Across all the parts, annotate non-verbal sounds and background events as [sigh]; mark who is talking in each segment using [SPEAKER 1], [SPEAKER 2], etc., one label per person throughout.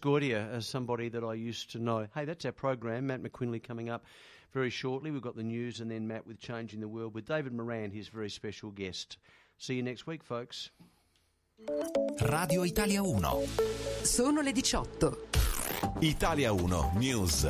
[SPEAKER 1] Gotye as uh, somebody that I used to know. Hey, that's our program. Matt McQuinley coming up very shortly. We've got the news and then Matt with Changing the World with David Moran, his very special guest. See you next week, folks.
[SPEAKER 2] Radio Italia 1.
[SPEAKER 3] Sono le 18.
[SPEAKER 2] Italia 1 News.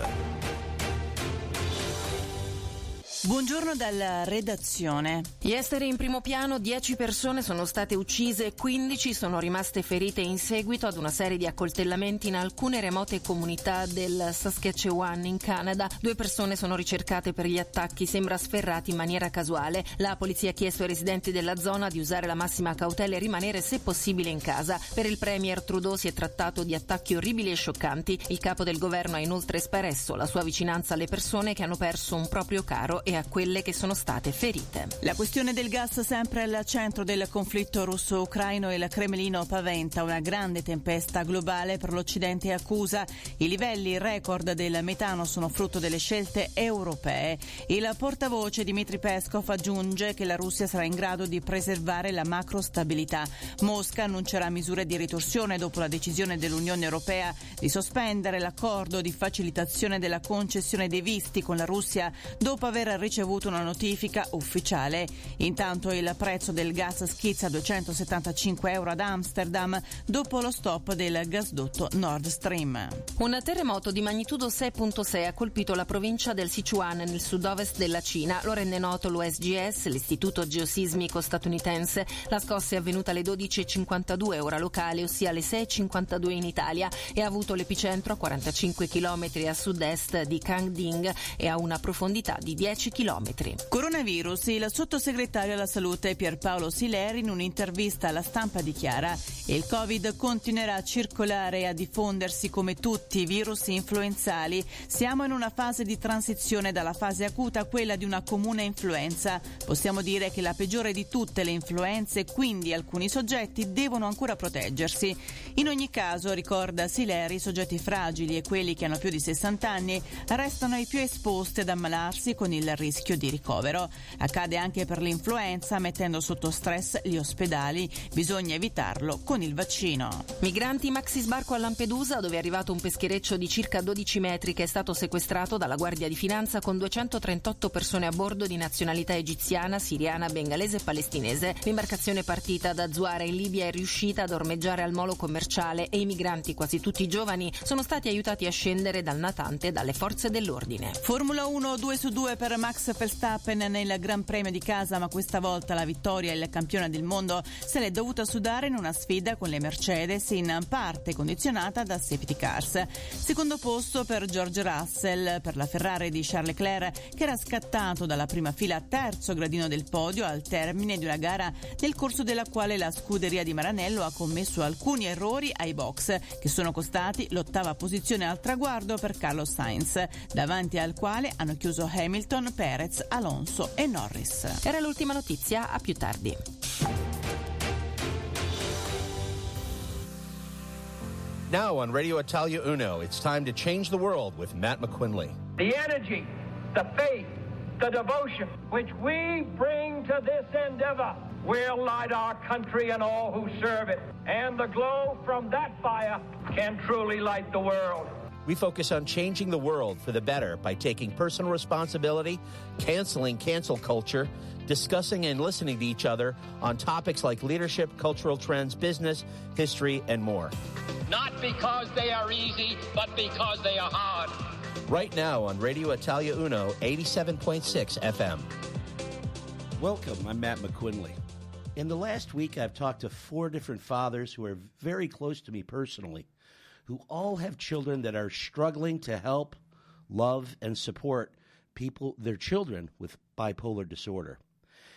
[SPEAKER 4] Buongiorno dalla redazione.
[SPEAKER 5] Ieri in primo piano 10 persone sono state uccise e 15 sono rimaste ferite in seguito ad una serie di accoltellamenti in alcune remote comunità del Saskatchewan in Canada. Due persone sono ricercate per gli attacchi, sembra sferrati in maniera casuale. La polizia ha chiesto ai residenti della zona di usare la massima cautela e rimanere se possibile in casa. Per il premier Trudeau si è trattato di attacchi orribili e scioccanti. Il capo del governo ha inoltre espresso la sua vicinanza alle persone che hanno perso un proprio caro e a quelle che sono state ferite.
[SPEAKER 4] La questione del gas sempre al centro del conflitto russo-ucraino e il Cremlino paventa una grande tempesta globale per l'Occidente e accusa i livelli record del metano sono frutto delle scelte europee. Il portavoce Dmitry Peskov aggiunge che la Russia sarà in grado di preservare la macrostabilità. Mosca annuncerà misure di ritorsione dopo la decisione dell'Unione Europea di sospendere l'accordo di facilitazione della concessione dei visti con la Russia dopo aver ricevuto una notifica ufficiale. Intanto il prezzo del gas schizza a 275 euro ad Amsterdam dopo lo stop del gasdotto Nord Stream.
[SPEAKER 5] Un terremoto di magnitudo 6.6 ha colpito la provincia del Sichuan nel sud-ovest della Cina. Lo rende noto l'USGS, l'Istituto Geosismico statunitense. La scossa è avvenuta alle 12.52 ora locale, ossia alle 6.52 in Italia, e ha avuto l'epicentro a 45 km a sud-est di Kangding e a una profondità di 10 km.
[SPEAKER 4] Coronavirus, il sottosegretario alla salute Pierpaolo Sileri in un'intervista alla stampa dichiara il Covid continuerà a circolare e a diffondersi come tutti i virus influenzali. Siamo in una fase di transizione dalla fase acuta a quella di una comune influenza. Possiamo dire che la peggiore di tutte le influenze, quindi alcuni soggetti devono ancora proteggersi. In ogni caso, ricorda Sileri, i soggetti fragili e quelli che hanno più di 60 anni restano i più esposti ad ammalarsi con il rischio di ricovero. Accade anche per l'influenza, mettendo sotto stress gli ospedali. Bisogna evitarlo con il vaccino.
[SPEAKER 5] Migranti maxi sbarco a Lampedusa, dove è arrivato un peschereccio di circa 12 metri che è stato sequestrato dalla Guardia di Finanza con 238 persone a bordo di nazionalità egiziana, siriana, bengalese e palestinese. L'imbarcazione partita da Zuara in Libia è riuscita ad ormeggiare al molo commerciale e i migranti, quasi tutti giovani, sono stati aiutati a scendere dal natante dalle forze dell'ordine.
[SPEAKER 4] Formula 1 2 su 2 per Max Verstappen nel Gran Premio di casa, ma questa volta la vittoria il campione del mondo se l'è dovuta sudare in una sfida con le Mercedes in parte condizionata da safety cars. Secondo posto per George Russell per la Ferrari di Charles Leclerc che era scattato dalla prima fila a terzo gradino del podio al termine di una gara nel corso della quale la scuderia di Maranello ha commesso alcuni errori ai box che sono costati l'ottava posizione al traguardo per Carlos Sainz, davanti al quale hanno chiuso Hamilton, Perez, Alonso e Norris.
[SPEAKER 5] Era l'ultima notizia, a più tardi.
[SPEAKER 6] Now on Radio Italia Uno, it's time to change the world with Matt McQuinley.
[SPEAKER 7] The energy, the faith, the devotion which we bring to this endeavor will light our country and all who serve it. And the glow from that fire can truly light the world.
[SPEAKER 6] We focus on changing the world for the better by taking personal responsibility, canceling cancel culture, discussing and listening to each other on topics like leadership, cultural trends, business, history, and more.
[SPEAKER 8] Not because they are easy, but because they are hard.
[SPEAKER 6] Right now on Radio Italia Uno, 87.6 FM.
[SPEAKER 1] Welcome. I'm Matt McQuinley. In the last week, I've talked to four different fathers who are very close to me personally, who all have children that are struggling to help, love, and support people, their children with bipolar disorder.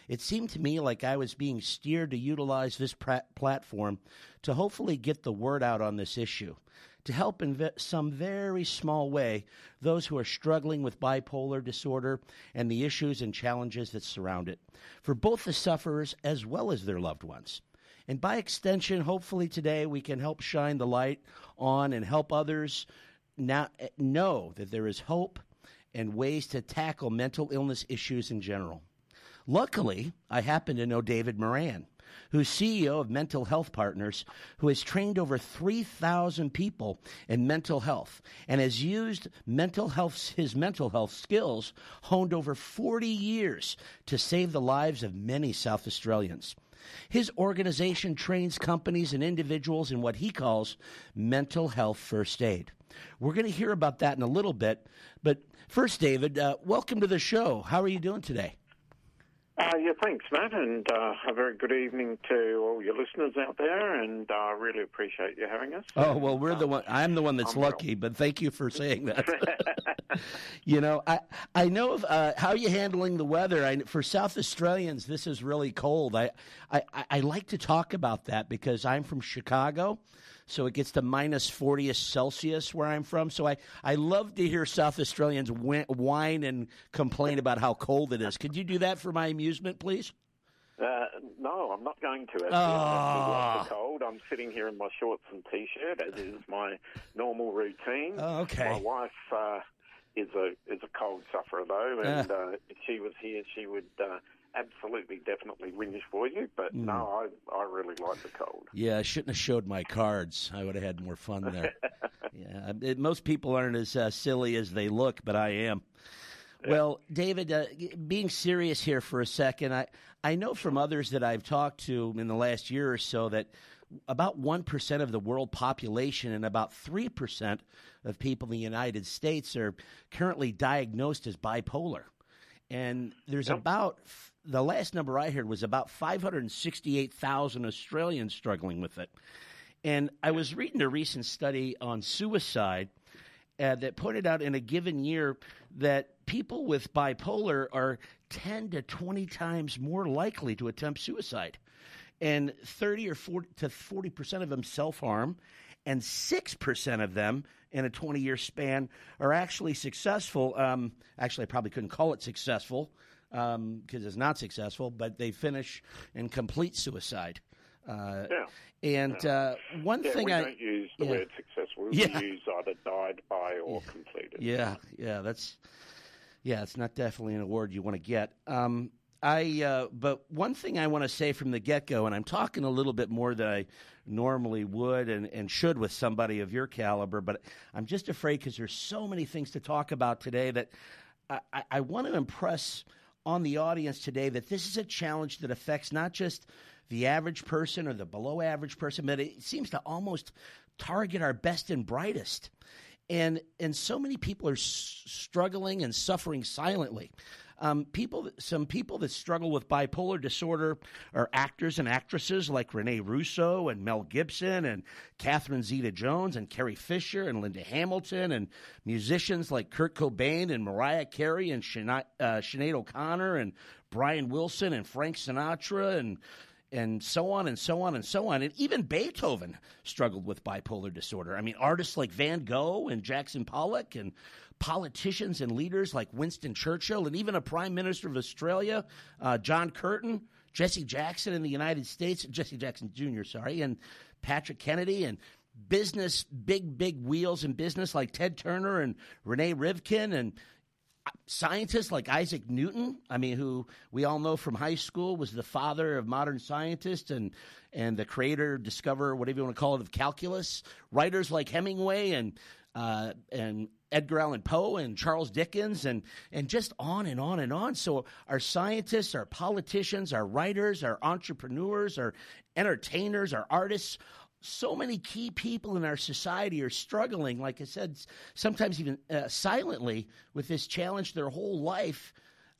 [SPEAKER 1] It seemed to me like I was being steered to utilize this platform to hopefully get the word out on this issue, to help in some very small way those who are struggling with bipolar disorder and the issues and challenges that surround it, for both the sufferers as well as their loved ones. And by extension, hopefully today we can help shine the light on and help others now eh, know that there is hope and ways to tackle mental illness issues in general. Luckily, I happen to know David Moran, who's CEO of Mental Health Partners, who has trained over 3,000 people in mental health and has used mental health, [laughs] his mental health skills honed over 40 years to save the lives of many South Australians. His organization trains companies and individuals in what he calls mental health first aid. We're going to hear about that in a little bit. But first, David, uh, welcome to the show. How are you doing today?
[SPEAKER 9] Uh, yeah, thanks, Matt, and uh, a very good evening to all your listeners out there, and I uh, really appreciate you having us.
[SPEAKER 1] Oh well, we're the one. I'm the one that's I'm lucky, real. but thank you for saying that. [laughs] [laughs] you know, I I know of, uh, how are you handling the weather. I, for South Australians, this is really cold. I, I I like to talk about that because I'm from Chicago, so it gets to minus 40 Celsius where I'm from. So I, I love to hear South Australians whine and complain about how cold it is. Could you do that for my amusement, please?
[SPEAKER 9] Uh, no, I'm not going to. Actually.
[SPEAKER 1] Oh.
[SPEAKER 9] the cold. I'm sitting here in my shorts and t-shirt, as is my normal routine.
[SPEAKER 1] Oh, okay.
[SPEAKER 9] My wife uh, is a is a cold sufferer though, and uh. if she was here, she would uh, absolutely, definitely whinge for you. But mm. no, I, I really like the cold.
[SPEAKER 1] Yeah, I shouldn't have showed my cards. I would have had more fun there. [laughs] yeah, it, most people aren't as uh, silly as they look, but I am. Yeah. Well, David, uh, being serious here for a second, I, I know from others that I've talked to in the last year or so that about 1% of the world population and about 3% of people in the United States are currently diagnosed as bipolar. And there's yep. about the last number I heard was about 568,000 Australians struggling with it. And I was reading a recent study on suicide uh, that pointed out in a given year that people with bipolar are 10 to 20 times more likely to attempt suicide. And 30 or 40 to 40% of them self harm, and 6% of them in a 20 year span are actually successful. Um, actually, I probably couldn't call it successful because um, it's not successful, but they finish in complete suicide.
[SPEAKER 9] Uh, yeah.
[SPEAKER 1] And yeah. Uh, one
[SPEAKER 9] yeah,
[SPEAKER 1] thing
[SPEAKER 9] we
[SPEAKER 1] I
[SPEAKER 9] don't use the
[SPEAKER 1] yeah.
[SPEAKER 9] word successful. We
[SPEAKER 1] yeah.
[SPEAKER 9] use either died by [laughs] or completed.
[SPEAKER 1] Yeah, yeah, that's yeah, it's not definitely an award you want to get. Um, I uh, but one thing I want to say from the get go, and I'm talking a little bit more than I normally would and, and should with somebody of your caliber, but I'm just afraid because there's so many things to talk about today that I, I, I want to impress on the audience today that this is a challenge that affects not just the average person or the below average person, but it seems to almost target our best and brightest. And, and so many people are s- struggling and suffering silently. Um, people, some people that struggle with bipolar disorder are actors and actresses like Rene Russo and Mel Gibson and Catherine Zeta-Jones and Carrie Fisher and Linda Hamilton and musicians like Kurt Cobain and Mariah Carey and Sinead, uh, Sinead O'Connor and Brian Wilson and Frank Sinatra and and so on and so on and so on. And even Beethoven struggled with bipolar disorder. I mean, artists like Van Gogh and Jackson Pollock and politicians and leaders like Winston Churchill and even a prime minister of Australia, uh, John Curtin, Jesse Jackson in the United States, Jesse Jackson Jr., sorry, and Patrick Kennedy and business, big, big wheels in business like Ted Turner and Rene Rivkin and scientists like Isaac Newton, I mean, who we all know from high school was the father of modern scientists and, and the creator, discoverer, whatever you want to call it, of calculus. Writers like Hemingway and, uh, and Edgar Allan Poe and Charles Dickens and, and just on and on and on. So our scientists, our politicians, our writers, our entrepreneurs, our entertainers, our artists, so many key people in our society are struggling, like I said, sometimes even uh, silently with this challenge their whole life.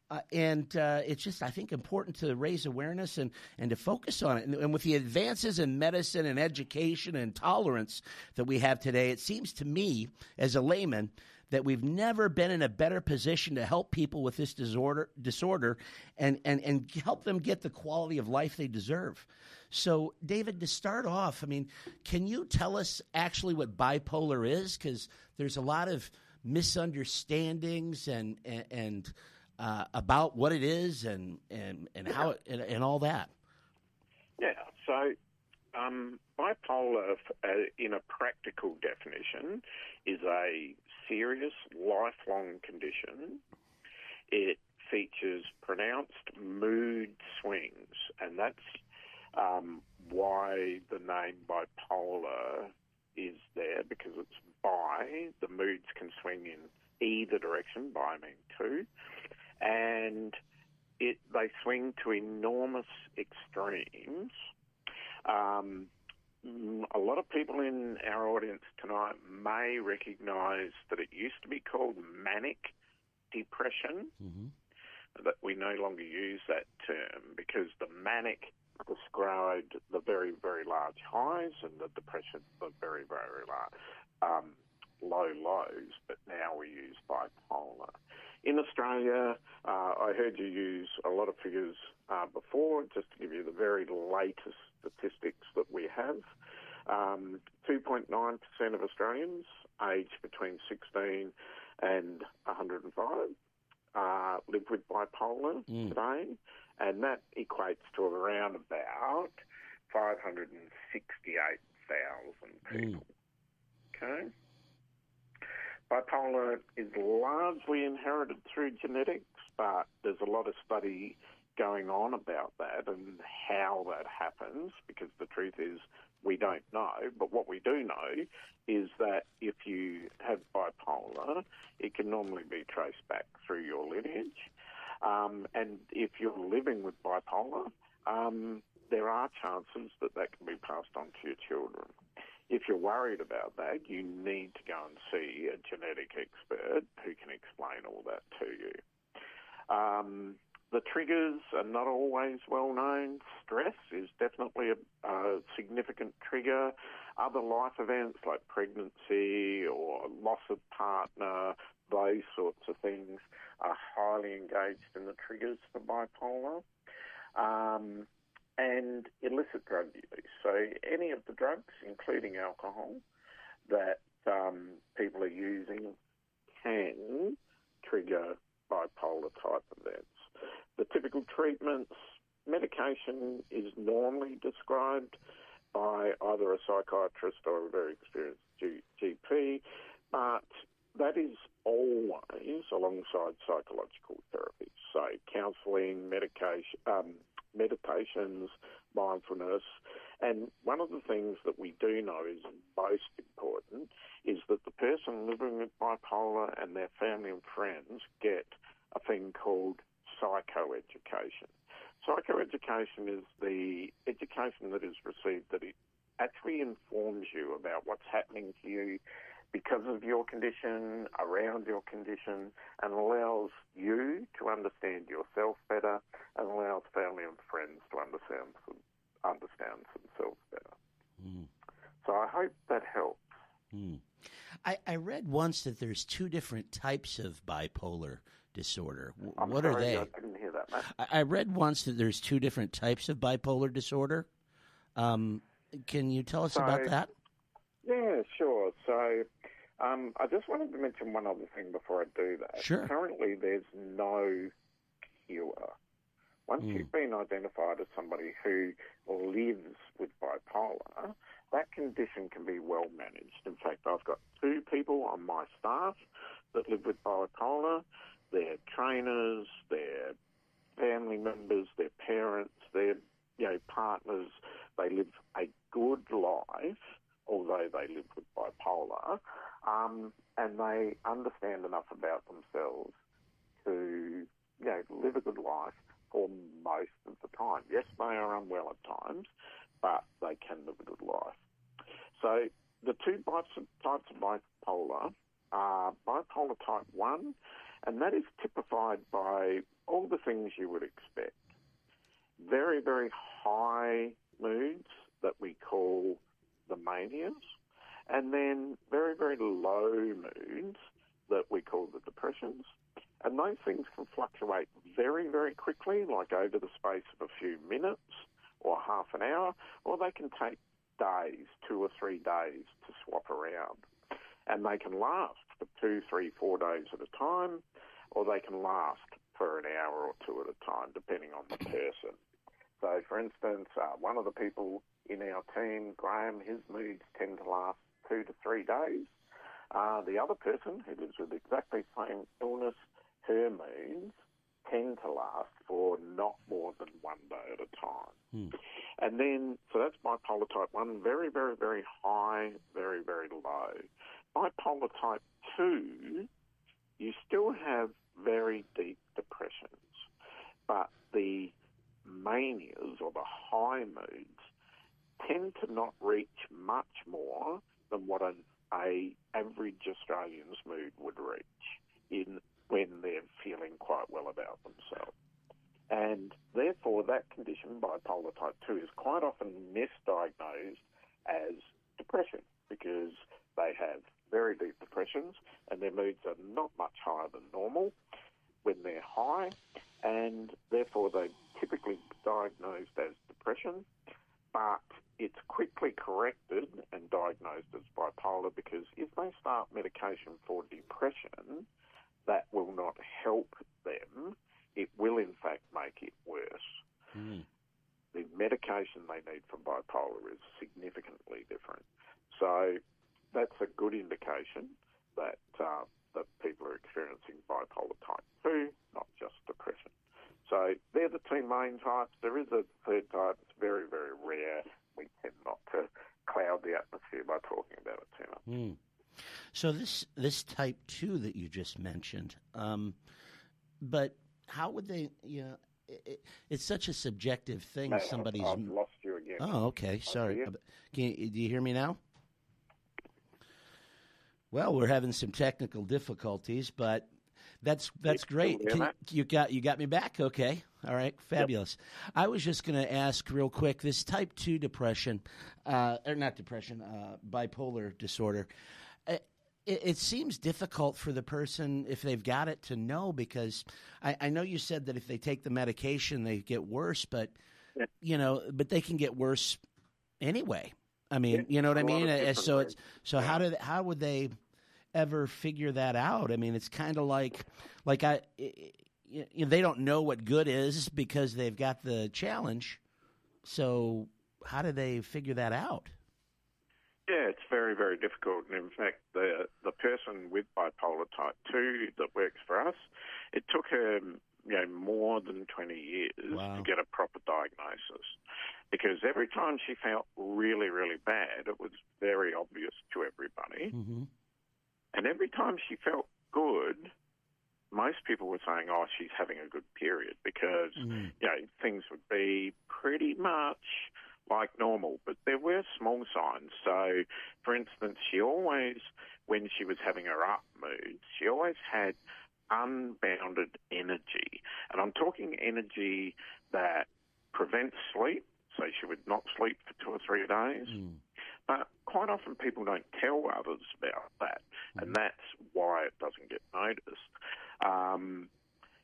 [SPEAKER 1] Uh, and uh, it's just, I think, important to raise awareness and, and to focus on it. And, and, with the advances in medicine and education and tolerance that we have today, it seems to me, as a layman, that we've never been in a better position to help people with this disorder, disorder and, and, and help them get the quality of life they deserve. So, David, to start off, I mean, can you tell us actually what bipolar is? Because there's a lot of misunderstandings and, and, and uh, about what it is and and and how it, and, and all that.
[SPEAKER 9] Yeah. So um, bipolar, uh, in a practical definition, is a serious, lifelong condition. It features pronounced mood swings, and that's um, why the name bipolar is there because it's bi. The moods can swing in either direction, bi mean two, and it they swing to enormous extremes. Um, a lot of people in our audience tonight may recognise that it used to be called manic depression.
[SPEAKER 1] Mm-hmm.
[SPEAKER 9] That we no longer use that term because the manic described the very, very large highs and the depression the very, very large, um, low lows, but now we use bipolar. In Australia, uh, I heard you use a lot of figures uh, before, just to give you the very latest statistics that we have. Um, 2.9% of Australians aged between 16 and 105 uh, live with bipolar
[SPEAKER 1] Mm.
[SPEAKER 9] today, and that equates to around about 568,000 people. Okay? Bipolar is largely inherited through genetics, but there's a lot of study going on about that and how that happens because the truth is we don't know. But what we do know is that if you have bipolar, it can normally be traced back through your lineage. Um, and if you're living with bipolar, um, there are chances that that can be passed on to your children. If you're worried about that, you need to go and see a genetic expert who can explain all that to you. Um, the triggers are not always well known. Stress is definitely a, a significant trigger. Other life events like pregnancy or loss of partner, those sorts of things are highly engaged in the triggers for bipolar. Um, and illicit drug use. So any of the drugs, including alcohol, that um, people are using can trigger bipolar type events. The typical treatments, medication is normally described by either a psychiatrist or a very experienced GP, but that is always alongside psychological therapy. So counselling, medication, um, meditations, mindfulness. And one of the things that we do know is most important is that the person living with bipolar and their family and friends get a thing called psychoeducation. Psychoeducation is the education that is received that it actually informs you about what's happening to you because of your condition, around your condition, and allows you to understand yourself better and allows family and friends to understand understand themselves better.
[SPEAKER 1] Mm.
[SPEAKER 9] So I hope that helps.
[SPEAKER 1] Mm. I, I read once that there's two different types of bipolar disorder. W- what
[SPEAKER 9] sorry,
[SPEAKER 1] are they?
[SPEAKER 9] I didn't hear that, Matt.
[SPEAKER 1] I, I read once that there's two different types of bipolar disorder. Um, can you tell us
[SPEAKER 9] So-
[SPEAKER 1] about that?
[SPEAKER 9] Yeah, sure. So um, I just wanted to mention one other thing before I do that.
[SPEAKER 1] Sure.
[SPEAKER 9] Currently, there's no cure. Once
[SPEAKER 1] Mm.
[SPEAKER 9] you've been identified as somebody who lives with bipolar, that condition can be well managed. In fact, I've got two people on my staff that live with bipolar. They're trainers, they're family members, they're parents, they're you know partners. They live a good life, although they live with bipolar, um, and they understand enough about themselves to you know live a good life for most of the time. Yes, they are unwell at times, but they can live a good life. So the two types of, types of bipolar are bipolar type 1, and that is typified by all the things you would expect. Very, very high moods that we call the manias, and then very, very low moods that we call the depressions. And those things can fluctuate very, very quickly, like over the space of a few minutes or half an hour, or they can take days, two or three days to swap around. And they can last for two, three, four days at a time, or they can last for an hour or two at a time, depending on the person. So, for instance, uh, one of the people in our team, Graham, his moods tend to last two to three days. Uh, the other person who lives with exactly the same illness, her moods tend to last for not more than one day at a time.
[SPEAKER 1] Hmm.
[SPEAKER 9] And then, so that's bipolar type 1, very, very, very high, very, very low. Bipolar type 2, you still have very deep depressions, but the manias or the high moods tend to not reach much more than what an a average Australian's mood would reach in when they're feeling quite well about themselves. And therefore, that condition, bipolar type 2, is quite often misdiagnosed as depression because they have very deep depressions and their moods are not much higher than normal when they're high, and therefore they're typically diagnosed as depression. But it's quickly corrected and diagnosed as bipolar because if they start medication for depression, that will not help them. It will, in fact, make it worse.
[SPEAKER 1] Mm.
[SPEAKER 9] The medication they need for bipolar is significantly different. So that's a good indication that uh, that people are experiencing bipolar type 2, not just depression. So they're the two main types. There is a third type. It's very, very rare we tend not to cloud the atmosphere by talking about it too much.
[SPEAKER 1] Mm. So this this type two that you just mentioned, um, but how would they? You know, it, it's such a subjective thing.
[SPEAKER 9] No,
[SPEAKER 1] Somebody's.
[SPEAKER 9] I've, I've lost you again.
[SPEAKER 1] Oh, okay. Sorry.
[SPEAKER 9] you.
[SPEAKER 1] Can you, do you hear me now? Well, we're having some technical difficulties, but that's that's great. Can, you got you got me back. Okay, all right, fabulous. I was just going to ask real quick: this type two depression, uh, or not depression, uh, bipolar disorder. uh, It, it seems difficult for the person if they've got it to know because I, I know you said that if they take the medication they get worse, but
[SPEAKER 9] Yeah.
[SPEAKER 1] you know, but they can get worse anyway. I mean,
[SPEAKER 9] Yeah,
[SPEAKER 1] you know what I mean? Uh, So it's so how did how would they ever figure that out? I mean, it's kind of like like I you know, they don't know what good is because they've got the challenge. So how do they figure that out?
[SPEAKER 9] Yeah, it's very, very difficult. And in fact, the the person with bipolar type two that works for us, it took her you know more than twenty years
[SPEAKER 1] Wow.
[SPEAKER 9] to get a proper diagnosis, because every time she felt really, really bad, it was very obvious to everybody,
[SPEAKER 1] Mm-hmm.
[SPEAKER 9] And every time she felt good. Most people were saying, "Oh, she's having a good period," because
[SPEAKER 1] Mm.
[SPEAKER 9] you know things would be pretty much like normal, but there were small signs. So, for instance, she always, when she was having her up mood, she always had unbounded energy. And I'm talking energy that prevents sleep, so she would not sleep for two or three days.
[SPEAKER 1] Mm.
[SPEAKER 9] But quite often people don't tell others about that, and that's why it doesn't get noticed. Um,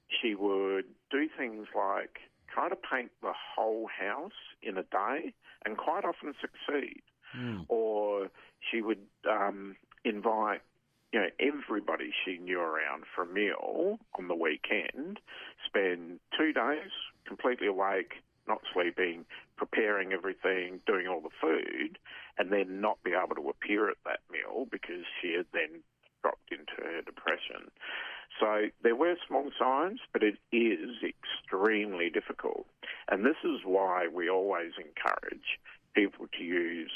[SPEAKER 9] she would do things like try to paint the whole house in a day and quite often succeed.
[SPEAKER 1] Mm.
[SPEAKER 9] Or she would um, invite you know everybody she knew around for a meal on the weekend, spend two days completely awake, not sleeping, preparing everything, doing all the food, and then not be able to appear at that meal because she had then dropped into her depression. So there were small signs, but it is extremely difficult. And this is why we always encourage people to use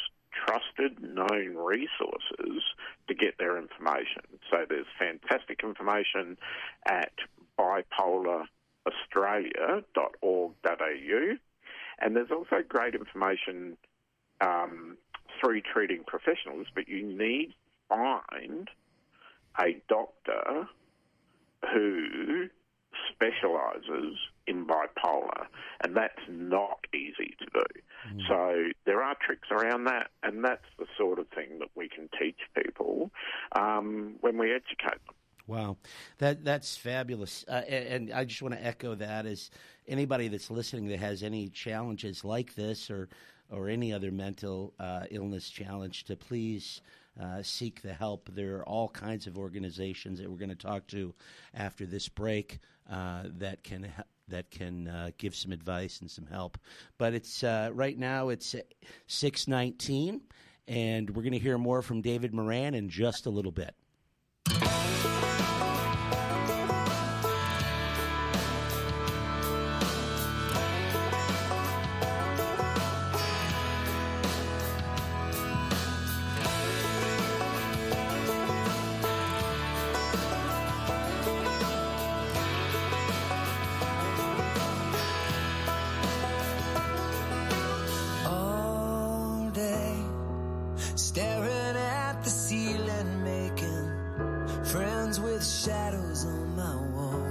[SPEAKER 9] trusted, known resources to get their information. So there's fantastic information at bipolaraustralia.org.au, and there's also great information um, through treating professionals, but you need to find a doctor who specialises in bipolar, and that's not easy to do. So there are tricks around that, and that's the sort of thing that we can teach people um, when we educate them.
[SPEAKER 1] Wow, that that's fabulous, uh, and, I just want to echo that as anybody that's listening that has any challenges like this or or any other mental uh, illness challenge to please uh, seek the help. There are all kinds of organizations that we're going to talk to after this break uh, that can that can uh, give some advice and some help. But it's uh, right now it's six nineteen, and we're going to hear more from David Moran in just a little bit.
[SPEAKER 10] Staring at the ceiling, making friends with shadows on my wall.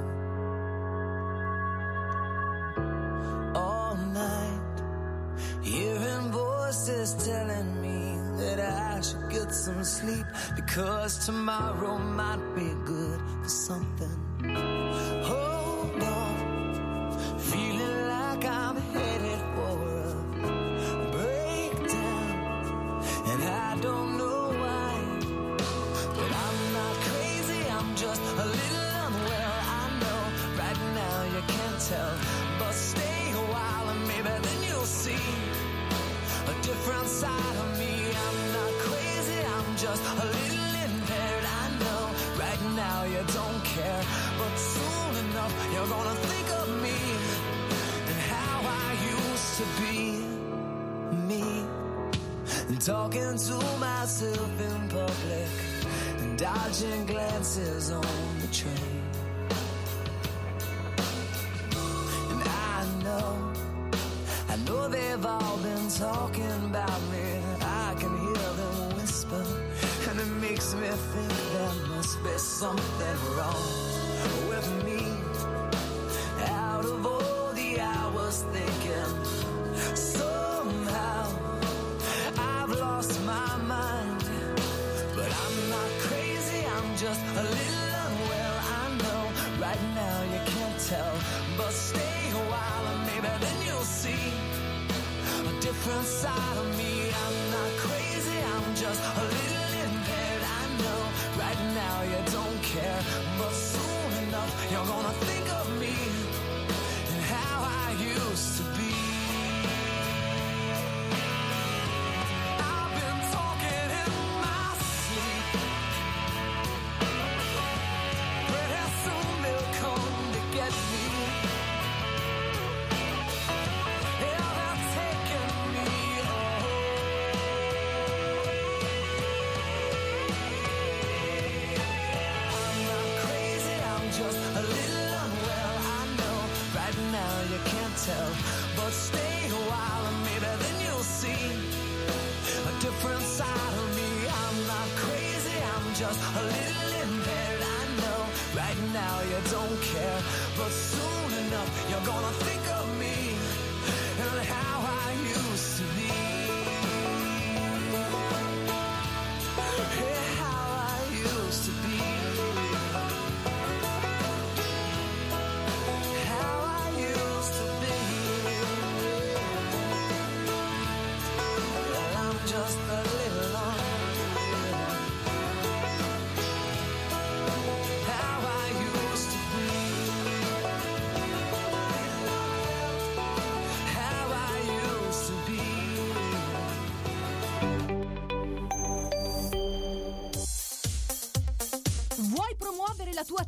[SPEAKER 10] All night, hearing voices telling me that I should get some sleep because tomorrow might be good for something. Dodging on the train. And I know, I know they've all been talking about me. I can hear them whisper, and it makes me think there must be something wrong with me.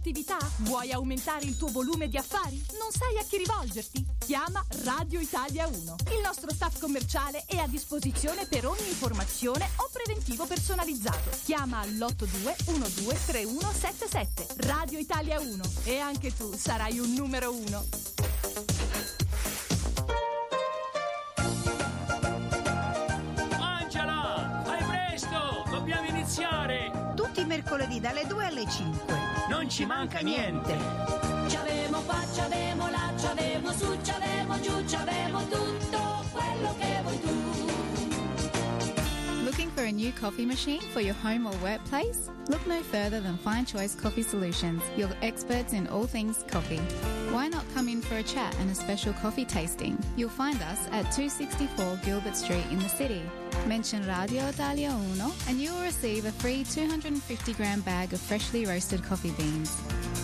[SPEAKER 11] Attività? Vuoi aumentare il tuo volume di affari? Non sai a chi rivolgerti? Chiama Radio Italia 1. Il nostro staff commerciale è a disposizione per ogni informazione o preventivo personalizzato. Chiama all'82 123177. Radio Italia 1 e anche tu sarai un numero uno.
[SPEAKER 12] Angela, fai presto! Dobbiamo iniziare!
[SPEAKER 13] Tutti i mercoledì dalle 2 alle 5.
[SPEAKER 12] Non ci manca niente!
[SPEAKER 14] C'avevo qua, c'avevo là, c'avevo su, c'avevo giù, c'avevo tutto quello che vuoi tu.
[SPEAKER 15] Looking for a new coffee machine for your home or workplace? Look no further than Fine Choice Coffee Solutions, your experts in all things coffee. Why not come in for a chat and a special coffee tasting? You'll find us at 264 Gilbert Street in the city. Mention Radio Italia Uno and you will receive a free 250 gram bag of freshly roasted coffee beans.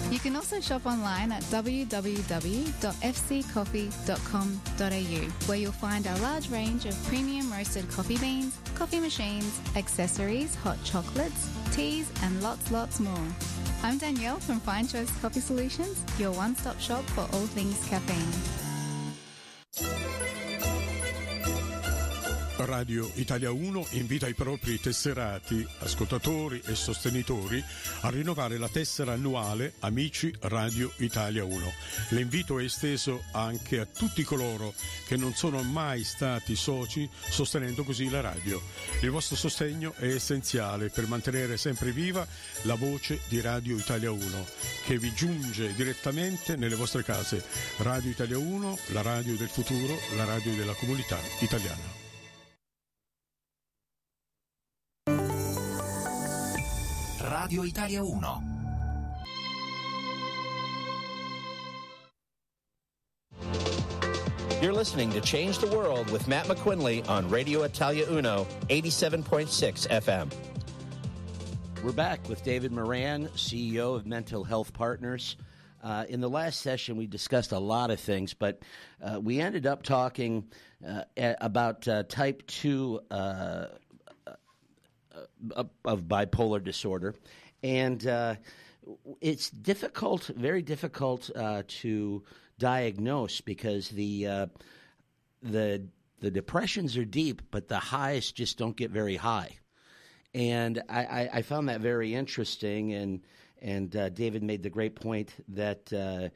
[SPEAKER 15] You can also shop online at www.fccoffee.com.au where you'll find our large range of premium roasted coffee beans, coffee machines, accessories, hot chocolates, teas and lots lots more. I'm Danielle from Fine Choice Coffee Solutions, your one-stop shop for all things caffeine.
[SPEAKER 16] Radio Italia 1 invita i propri tesserati, ascoltatori e sostenitori a rinnovare la tessera annuale Amici Radio Italia 1. L'invito è esteso anche a tutti coloro che non sono mai stati soci, sostenendo così la radio. Il vostro sostegno è essenziale per mantenere sempre viva la voce di Radio Italia 1, che vi giunge direttamente nelle vostre case. Radio Italia 1, la radio del futuro, la radio della comunità italiana.
[SPEAKER 2] Radio Italia 1.
[SPEAKER 6] You're listening to Change the World with Matt McQuinley on Radio Italia Uno, 87.6 FM.
[SPEAKER 1] We're back with David Moran, CEO of Mental Health Partners. Uh, in the last session, we discussed a lot of things, but uh, we ended up talking uh, about uh, type 2 uh, uh, of bipolar disorder. And it's difficult, very difficult to diagnose because the uh, the the depressions are deep, but the highs just don't get very high. And I, I, I found that very interesting. And and uh, David made the great point that uh,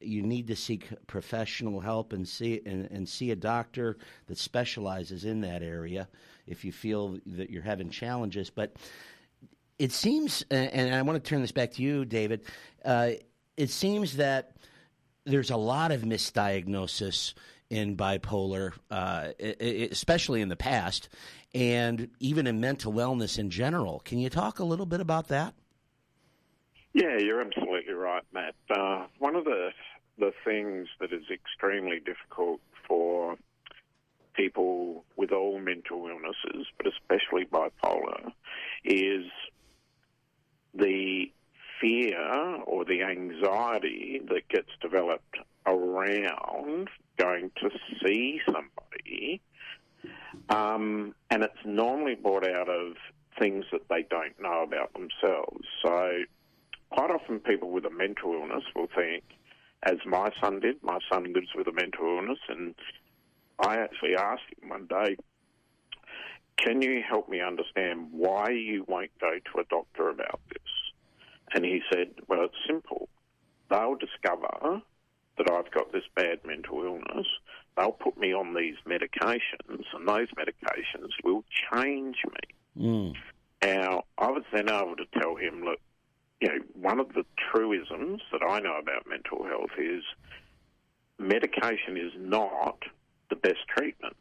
[SPEAKER 1] you need to seek professional help and see and, and see a doctor that specializes in that area if you feel that you're having challenges. But it seems, and I want to turn this back to you, David. Uh, it seems that there's a lot of misdiagnosis in bipolar, uh, especially in the past, and even in mental wellness in general. Can you talk a little bit about that?
[SPEAKER 9] Yeah, you're absolutely right, Matt. Uh, one of the the things that is extremely difficult for people with all mental illnesses, but especially bipolar, is the fear or the anxiety that gets developed around going to see somebody. Um, and it's normally brought out of things that they don't know about themselves. So, quite often, people with a mental illness will think, as my son did, my son lives with a mental illness, and I actually asked him one day, Can you help me understand why you won't go to a doctor about this? And he said, Well, it's simple. They'll discover that I've got this bad mental illness. They'll put me on these medications, and those medications will change me.
[SPEAKER 1] Mm.
[SPEAKER 9] Now, I was then able to tell him, look, you know, one of the truisms that I know about mental health is medication is not the best treatment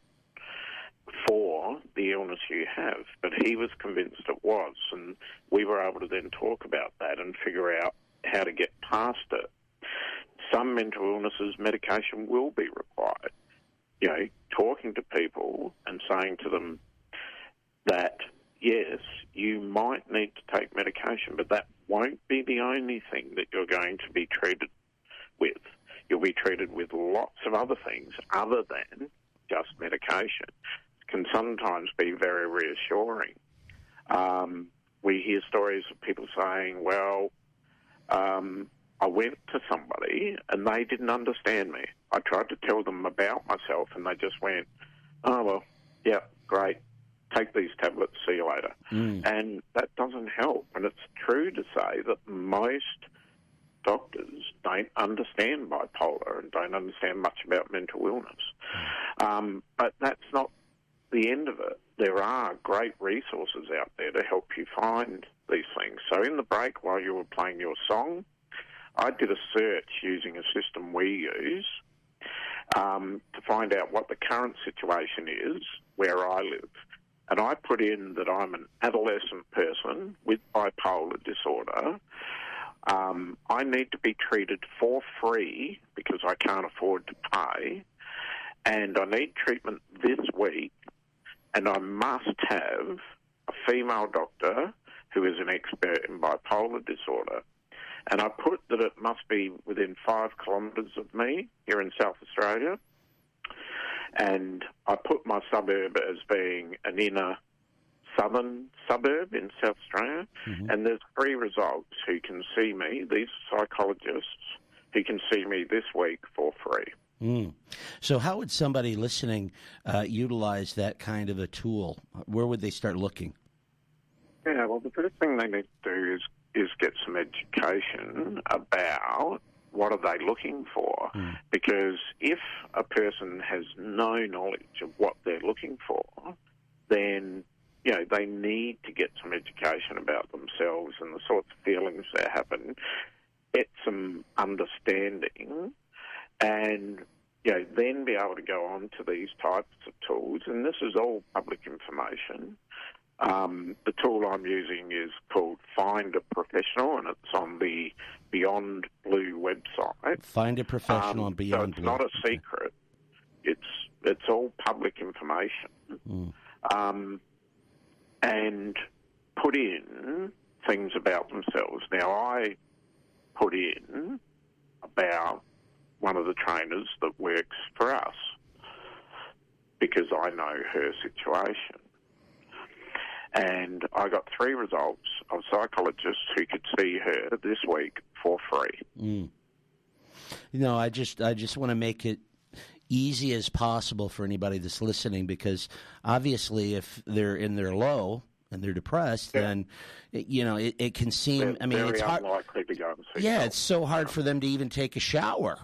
[SPEAKER 9] for the illness you have. But he was convinced it was, and we were able to then talk about that and figure out how to get past it. Some mental illnesses, medication will be required. You know, talking to people and saying to them that, yes, you might need to take medication, but that won't be the only thing that you're going to be treated with. You'll be treated with lots of other things other than just medication can sometimes be very reassuring. Um, we hear stories of people saying, well, um, I went to somebody and they didn't understand me. I tried to tell them about myself and they just went, oh, well, yeah, great. Take these tablets, see you later.
[SPEAKER 1] Mm.
[SPEAKER 9] And that doesn't help. And it's true to say that most doctors don't understand bipolar and don't understand much about mental illness. Um, but that's not the end of it, there are great resources out there to help you find these things. So in the break, while you were playing your song, I did a search using a system we use um, to find out what the current situation is where I live. And I put in that I'm an adolescent person with bipolar disorder. Um, I need to be treated for free because I can't afford to pay. And I need treatment this week and I must have a female doctor who is an expert in bipolar disorder. And I put that it must be within five kilometres of me here in South Australia. And I put my suburb as being an inner southern suburb in South Australia.
[SPEAKER 1] Mm-hmm.
[SPEAKER 9] And there's three results who can see me, these psychologists who can see me this week for free.
[SPEAKER 1] Mm. So, how would somebody listening uh, utilize that kind of a tool? Where would they start looking?
[SPEAKER 9] Yeah, well, the first thing they need to do is is get some education about what are they looking for.
[SPEAKER 1] Mm.
[SPEAKER 9] Because if a person has no knowledge of what they're looking for, then you know they need to get some education about themselves and the sorts of feelings that happen. Get some understanding and you know, then be able to go on to these types of tools, and this is all public information, Um, the tool I'm using is called Find a Professional, and it's on the Beyond Blue website.
[SPEAKER 1] Find a professional
[SPEAKER 9] Um,
[SPEAKER 1] on Beyond
[SPEAKER 9] so it's
[SPEAKER 1] Blue.
[SPEAKER 9] not a secret. It's it's all public information.
[SPEAKER 1] Mm.
[SPEAKER 9] Um, and put in things about themselves. Now, I put in about one of the trainers that works for us because I know her situation. And I got three results of psychologists who could see her this week for free.
[SPEAKER 1] Mm. You know, I just I just want to make it easy as possible for anybody that's listening because obviously if they're in their low and they're depressed, then it, you know it, it can seem.
[SPEAKER 9] They're
[SPEAKER 1] I mean, it's hard.
[SPEAKER 9] to go
[SPEAKER 1] Yeah,
[SPEAKER 9] help.
[SPEAKER 1] it's so hard for them to even take a shower.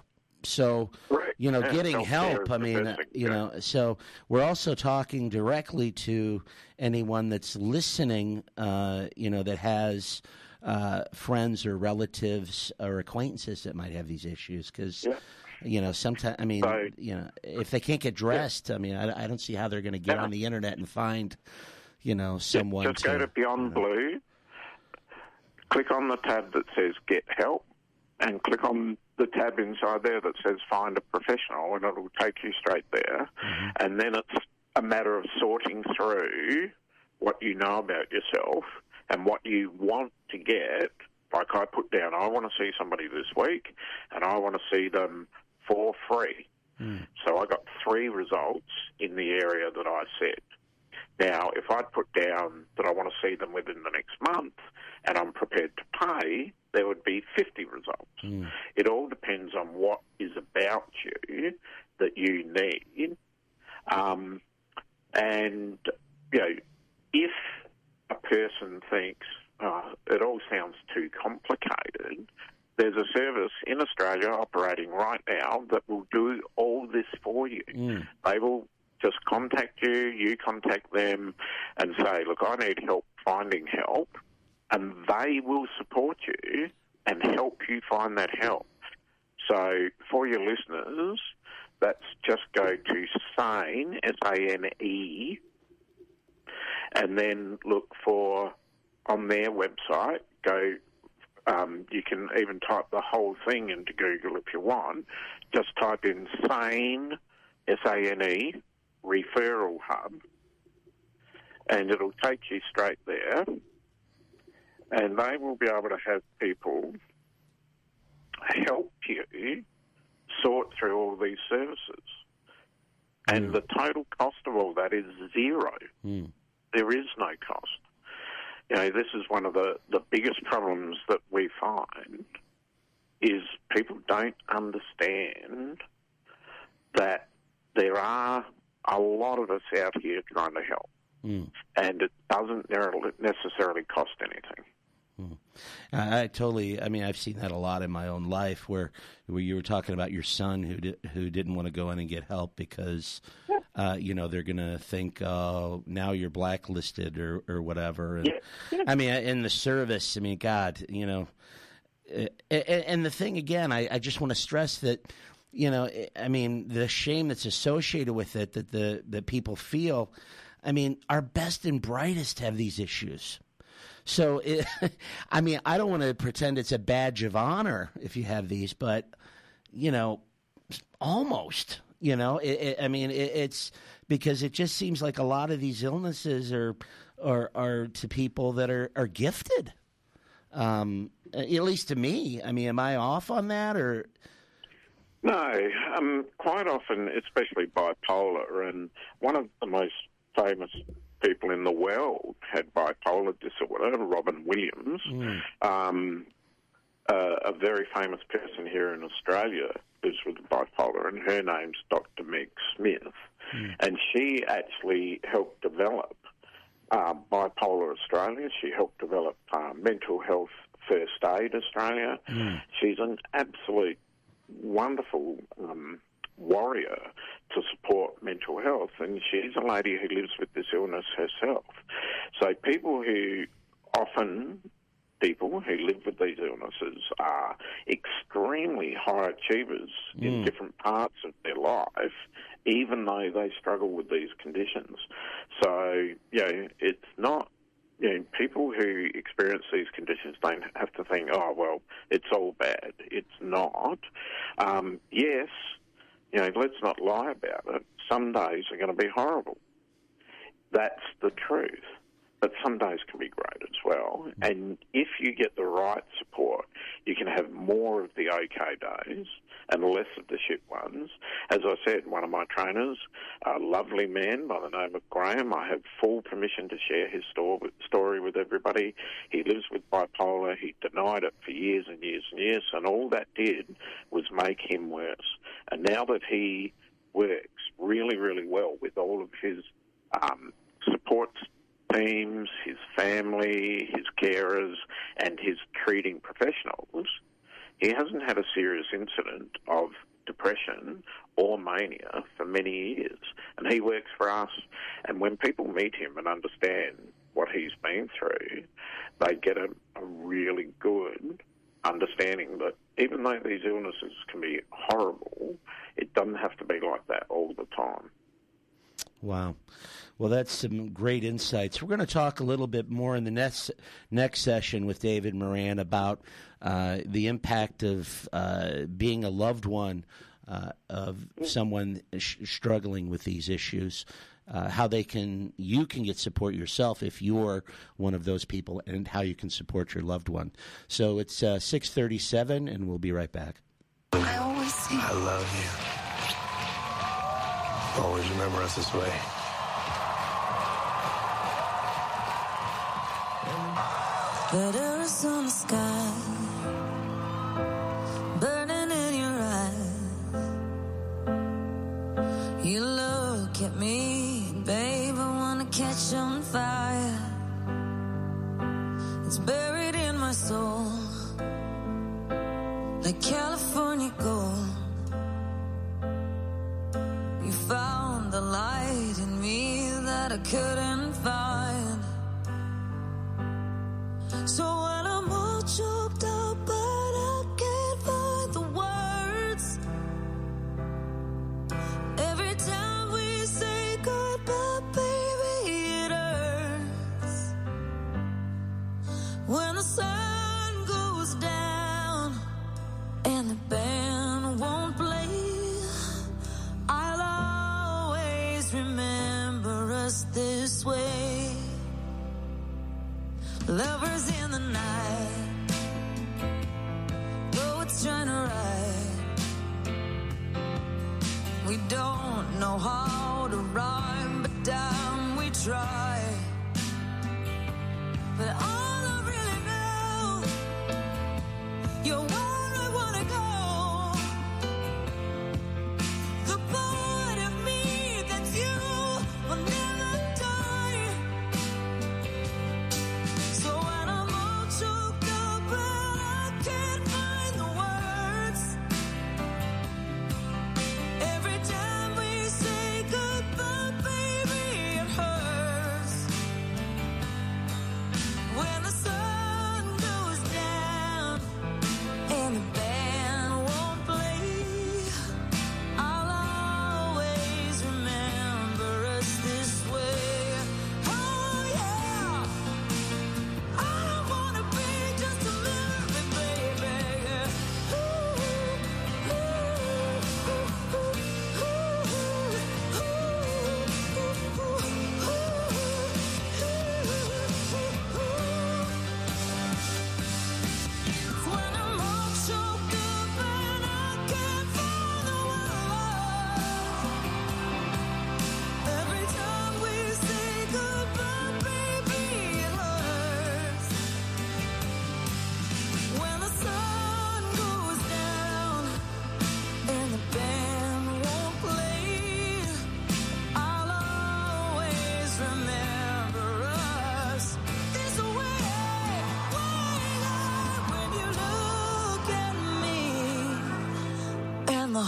[SPEAKER 1] So, you know,
[SPEAKER 9] Yeah,
[SPEAKER 1] getting help, I mean, you know, so we're also talking directly to anyone that's listening, uh, you know, that has uh, friends or relatives or acquaintances that might have these issues because. You know, sometimes I mean,
[SPEAKER 9] So-
[SPEAKER 1] you know, if they can't get dressed, I mean, I, I don't see how they're going to get
[SPEAKER 9] Yeah.
[SPEAKER 1] on the internet and find, you know, someone
[SPEAKER 9] Just go
[SPEAKER 1] to.
[SPEAKER 9] to Beyond Blue, click on the tab that says Get Help, and click on the tab inside there that says Find a Professional, and it'll take you straight there.
[SPEAKER 1] Mm-hmm.
[SPEAKER 9] And then it's a matter of sorting through what you know about yourself and what you want to get. Like I put down, I want to see somebody this week, and I want to see them for free. So I got three results in the area that I said. Now, if I put down that I want to see them within the next month and I'm prepared to pay, there would be 50 results. It all depends on what is about you that you need. Um, and, you know, if a person thinks oh, it all sounds too complicated, there's a service in Australia operating right now that will do all this for you. Mm. They will just contact you, you contact them, and say, Look, I need help finding help, and they will support you and help you find that help. So, for your listeners, that's just go to SANE, S A N E, and then look for on their website, go um, you can even type the whole thing into Google if you want. Just type in SANE, S A N E, referral hub, and it'll take you straight there. And they will be able to have people help you sort through all these services. And the total cost of all that is zero. There is no cost you know, this is one of the, the biggest problems that we find is people don't understand that there are a lot of us out here trying to help,
[SPEAKER 1] Mm.
[SPEAKER 9] and it doesn't necessarily cost anything.
[SPEAKER 1] I, I totally. I mean, I've seen that a lot in my own life, where where you were talking about your son who di- who didn't want to go in and get help because, uh, you know, they're going to think, oh, now you're blacklisted or or whatever. And, I mean, in the service, I mean, God, you know, uh, and, and the thing again, I, I just want to stress that. You know, I mean, the shame that's associated with it that the that people feel. I mean, our best and brightest have these issues. So, it, [laughs] I mean, I don't want to pretend it's a badge of honor if you have these, but you know, almost. You know, it, it, I mean, it, it's because it just seems like a lot of these illnesses are are, are to people that are are gifted. Um, at least to me. I mean, am I off on that or?
[SPEAKER 9] No, um, quite often, especially bipolar, and one of the most famous people in the world had bipolar disorder, Robin Williams, um, uh, a very famous person here in Australia lives with bipolar, and her name's Dr. Meg Smith, and she actually helped develop uh, Bipolar Australia. She helped develop uh, Mental Health First Aid Australia. She's an absolute wonderful um, warrior to support mental health, and she's a lady who lives with this illness herself. So people who often people who live with these illnesses are extremely high achievers in
[SPEAKER 1] Mm.
[SPEAKER 9] different parts of their life, even though they struggle with these conditions. So, you know, it's not you know, people who experience these conditions don't have to think, oh, well, it's all bad. It's not. Um, yes, you know, let's not lie about it. Some days are going to be horrible. That's the truth. But some days can be great as well. And if you get the right support, you can have more of the okay days and less of the shit ones. As I said, one of my trainers, a lovely man by the name of Graham, I have full permission to share his story with everybody. He lives with bipolar. He denied it for years and years and years, and all that did was make him worse. And now that he works really, really well with all of his um, support teams, his family, his carers, and his treating professionals, he hasn't had a serious incident of depression or mania for many years. And he works for us. And when people meet him and understand what he's been through, they get a, a really good understanding that even though these illnesses can be horrible, it doesn't have to be like that all the time.
[SPEAKER 1] Wow. Well, that's some great insights. We're going to talk a little bit more in the next next session with David Moran about uh, the impact of uh, being a loved one uh, of someone sh- struggling with these issues. Uh, how they can you can get support yourself if you're one of those people, and how you can support your loved one. So it's uh, six thirty seven, and we'll be right back.
[SPEAKER 17] I always I love you. Always remember us this way.
[SPEAKER 10] That Arizona sky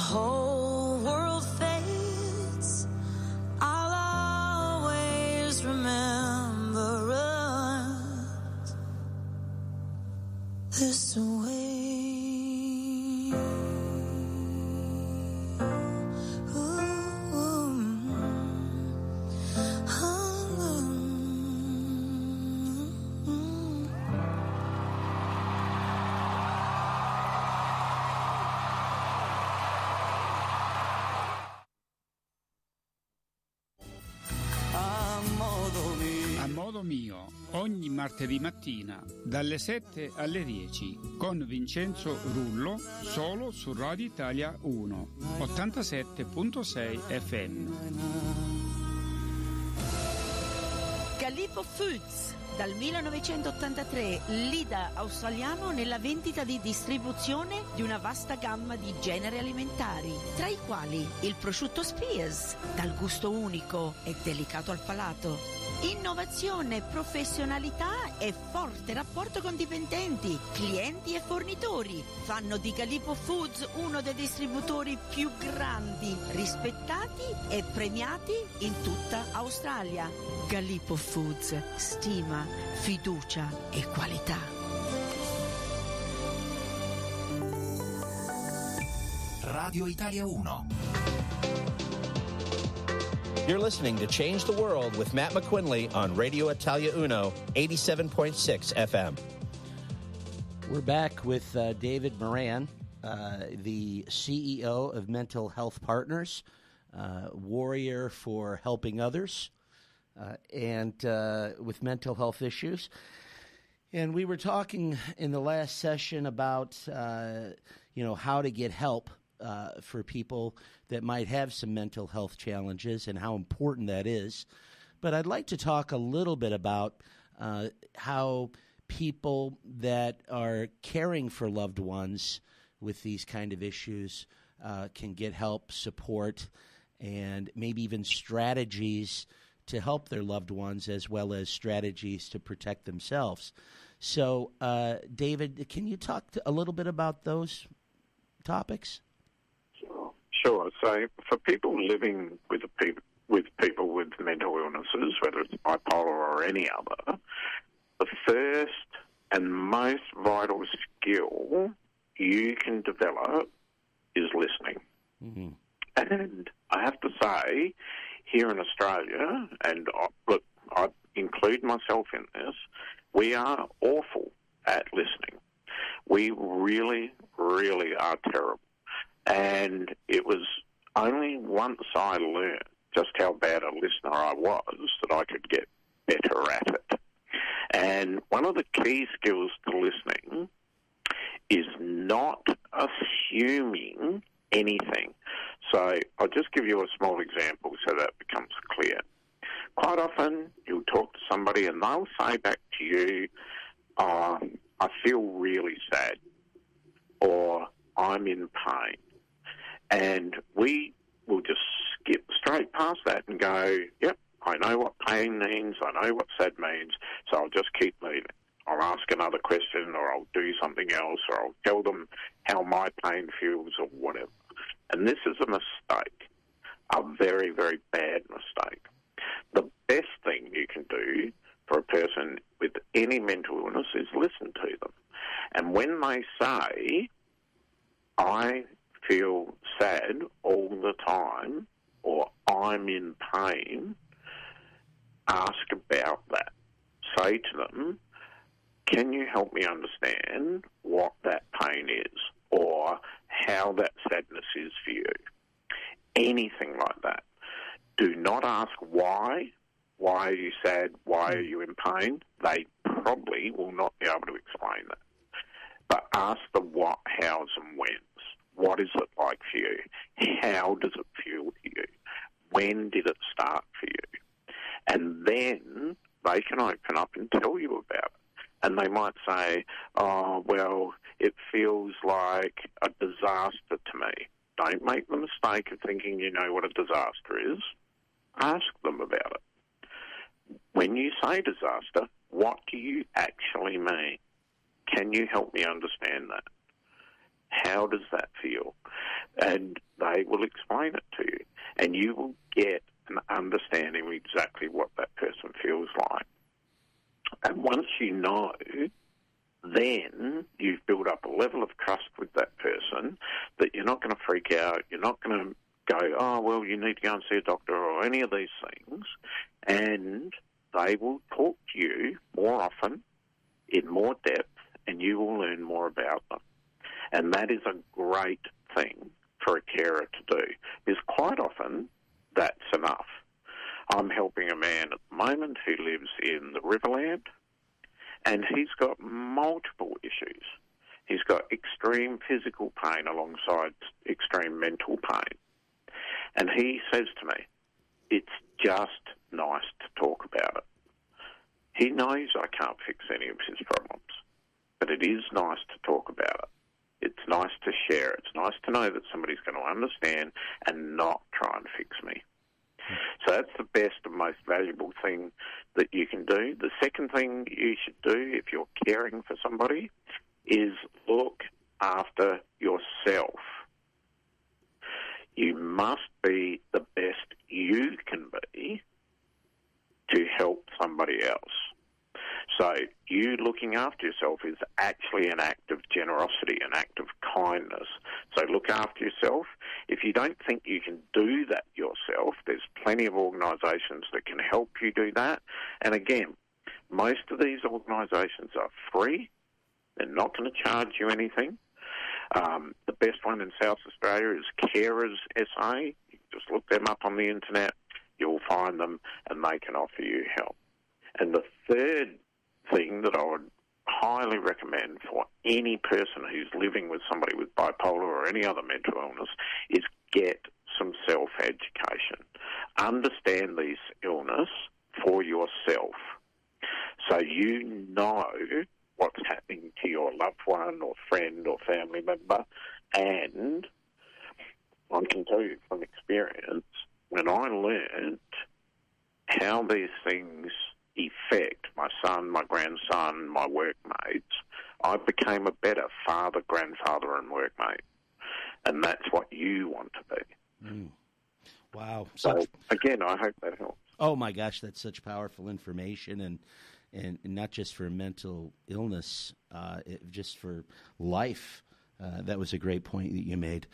[SPEAKER 10] whole
[SPEAKER 18] modo mio ogni martedì mattina dalle 7 alle 10 con Vincenzo Rullo solo su Radio Italia 1 87.6 FM.
[SPEAKER 14] Calippo Foods dal 1983 leader australiano nella vendita di distribuzione di una vasta gamma di generi alimentari, tra i quali il prosciutto Spears, dal gusto unico e delicato al palato. Innovazione, professionalità e forte rapporto con dipendenti, clienti e fornitori fanno di Calippo Foods uno dei distributori più grandi, rispettati e premiati in tutta Australia. Gallipo Foods, stima, fiducia e qualità.
[SPEAKER 2] Radio Italia 1.
[SPEAKER 6] You're listening to Change the World with Matt McQuinley on Radio Italia Uno, 87.6 FM.
[SPEAKER 1] We're back with uh, David Moran, uh, the CEO of Mental Health Partners, uh, warrior for helping others, uh, and uh, with mental health issues. And we were talking in the last session about, uh, you know, how to get help uh, for people that might have some mental health challenges and how important that is. But I'd like to talk a little bit about uh, how people that are caring for loved ones with these kind of issues uh, can get help, support, and maybe even strategies to help their loved ones as well as strategies to protect themselves. So, uh, David, can you talk a little bit about those topics?
[SPEAKER 9] Sure. So, for people living with people with people with mental illnesses, whether it's bipolar or any other, the first and most vital skill you can develop is listening.
[SPEAKER 1] Mm-hmm.
[SPEAKER 9] And I have to say, here in Australia, and I, look, I include myself in this, we are awful at listening. We really, really are terrible. And it was only once I learned just how bad a listener I was that I could get better at it. And one of the key skills to listening is not assuming anything. So I'll just give you a small example so that becomes clear. Quite often you'll talk to somebody and they'll say back to you, oh, I feel really sad or I'm in pain. And we will just skip straight past that and go, yep, I know what pain means, I know what sad means, so I'll just keep moving. I'll ask another question or I'll do something else or I'll tell them how my pain feels or whatever. And this is a mistake, a very, very bad mistake. The best thing you can do for a person with any mental illness is listen to them. And when they say, I feel sad all the time or I'm in pain, ask about that. Say to them, can you help me understand what that pain is or how that sadness is for you? Anything like that. Do not ask why. Why are you sad? Why are you in pain? They probably will not be able to explain that. But ask the what, hows, and whens. What is it like for you? How does it feel to you? When did it start for you? And then they can open up and tell you about it. And they might say, oh, well, it feels like a disaster to me. Don't make the mistake of thinking you know what a disaster is. Ask them about it. When you say disaster, what do you actually mean? Can you help me understand that? How does that feel? And they will explain it to you. And you will get an understanding of exactly what that person feels like. And once you know, then you've built up a level of trust with that person that you're not going to freak out. You're not going to go, oh, well, you need to go and see a doctor or any of these things. And they will talk to you more often, in more depth, and you will learn more about them. And that is a great thing for a carer to do, because quite often that's enough. I'm helping a man at the moment who lives in the Riverland, and he's got multiple issues. He's got extreme physical pain alongside extreme mental pain. And he says to me, it's just nice to talk about it. He knows I can't fix any of his problems, but it is nice to talk about it. It's nice to share. It's nice to know that somebody's going to understand and not try and fix me. So that's the best and most valuable thing that you can do. The second thing you should do if you're caring for somebody is look after yourself. You must be the best you can be to help somebody else. So you looking after yourself is actually an act of generosity, an act of kindness. So look after yourself. If you don't think you can do that yourself, there's plenty of organisations that can help you do that. And again, most of these organisations are free. They're not going to charge you anything. Um, the best one in South Australia is Carers SA. You just look them up on the internet. You'll find them, and they can offer you help. And the third thing that I would highly recommend for any person who's living with somebody with bipolar or any other mental illness is get some self education. Understand this illness for yourself so you know what's happening to your loved one or friend or family member. And I can tell you from experience, when I learned how these things effect my son, my grandson, my workmates, I became a better father, grandfather, and workmate. And that's what you want to be.
[SPEAKER 1] Mm. Wow.
[SPEAKER 9] So, again, I hope that helps.
[SPEAKER 1] Oh my gosh, that's such powerful information, and and, and not just for mental illness, uh, it, just for life. Uh, that was a great point that you made.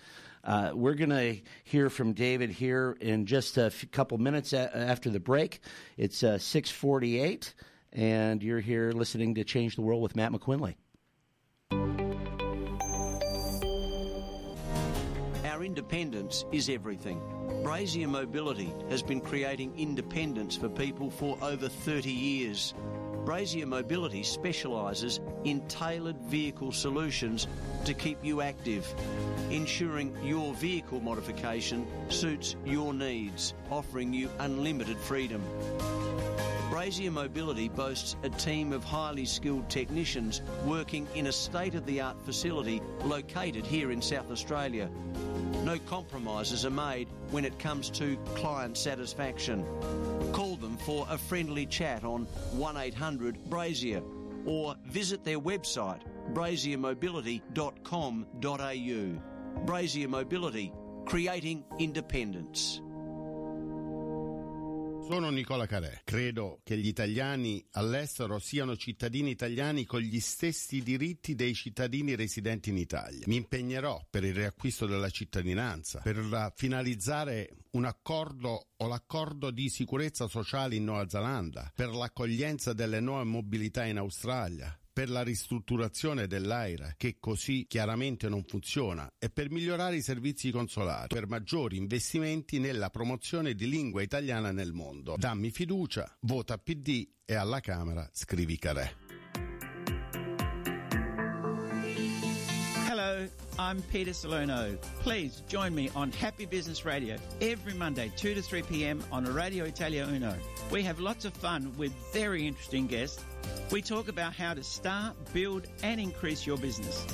[SPEAKER 1] Uh, we're going to hear from David here in just a f- couple minutes a- after the break. It's uh, six forty-eight, and you're here listening to Change the World with Matt McQuinley.
[SPEAKER 19] Our independence is everything. Brazier Mobility has been creating independence for people for over 30 years. Brazier Mobility specialises in tailored vehicle solutions to keep you active, ensuring your vehicle modification suits your needs, offering you unlimited freedom. Brazier Mobility boasts a team of highly skilled technicians working in a state of the art facility located here in South Australia. No compromises are made when it comes to client satisfaction. Call them for a friendly chat on 1800 Brazier or visit their website braziermobility.com.au. Brazier Mobility, creating independence.
[SPEAKER 20] Sono Nicola Carè. Credo che gli italiani all'estero siano cittadini italiani con gli stessi diritti dei cittadini residenti in Italia. Mi impegnerò per il riacquisto della cittadinanza, per finalizzare un accordo o l'accordo di sicurezza sociale in Nuova Zelanda, per l'accoglienza delle nuove mobilità in Australia, per la ristrutturazione dell'AIRA, che così chiaramente non funziona, e per migliorare i servizi consolari, per maggiori investimenti nella promozione di lingua italiana nel mondo. Dammi fiducia, vota PD e alla Camera scrivi Carè.
[SPEAKER 21] Hello, I'm Peter Salerno. Please join me on Happy Business Radio every Monday, 2 to 3 p.m. on Radio Italia Uno. We have lots of fun with very interesting guests. We talk about how to start, build, and increase your business.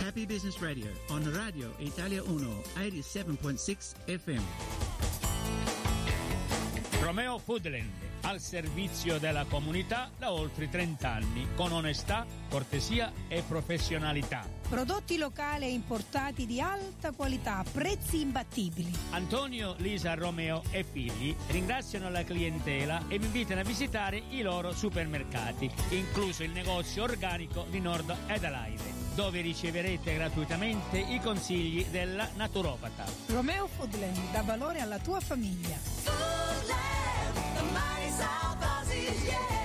[SPEAKER 21] Happy Business Radio on Radio Italia Uno, 87.6 FM.
[SPEAKER 12] Romeo Foodland, al servizio della comunità da oltre 30 anni, con onestà, cortesia e professionalità.
[SPEAKER 22] Prodotti locali e importati di alta qualità, prezzi imbattibili.
[SPEAKER 12] Antonio, Lisa, Romeo e figli ringraziano la clientela e vi invitano a visitare i loro supermercati, incluso il negozio organico di Nord Adelaide, dove riceverete gratuitamente i consigli della naturopata.
[SPEAKER 22] Romeo Foodland dà valore alla tua famiglia. South are buzzes, yeah.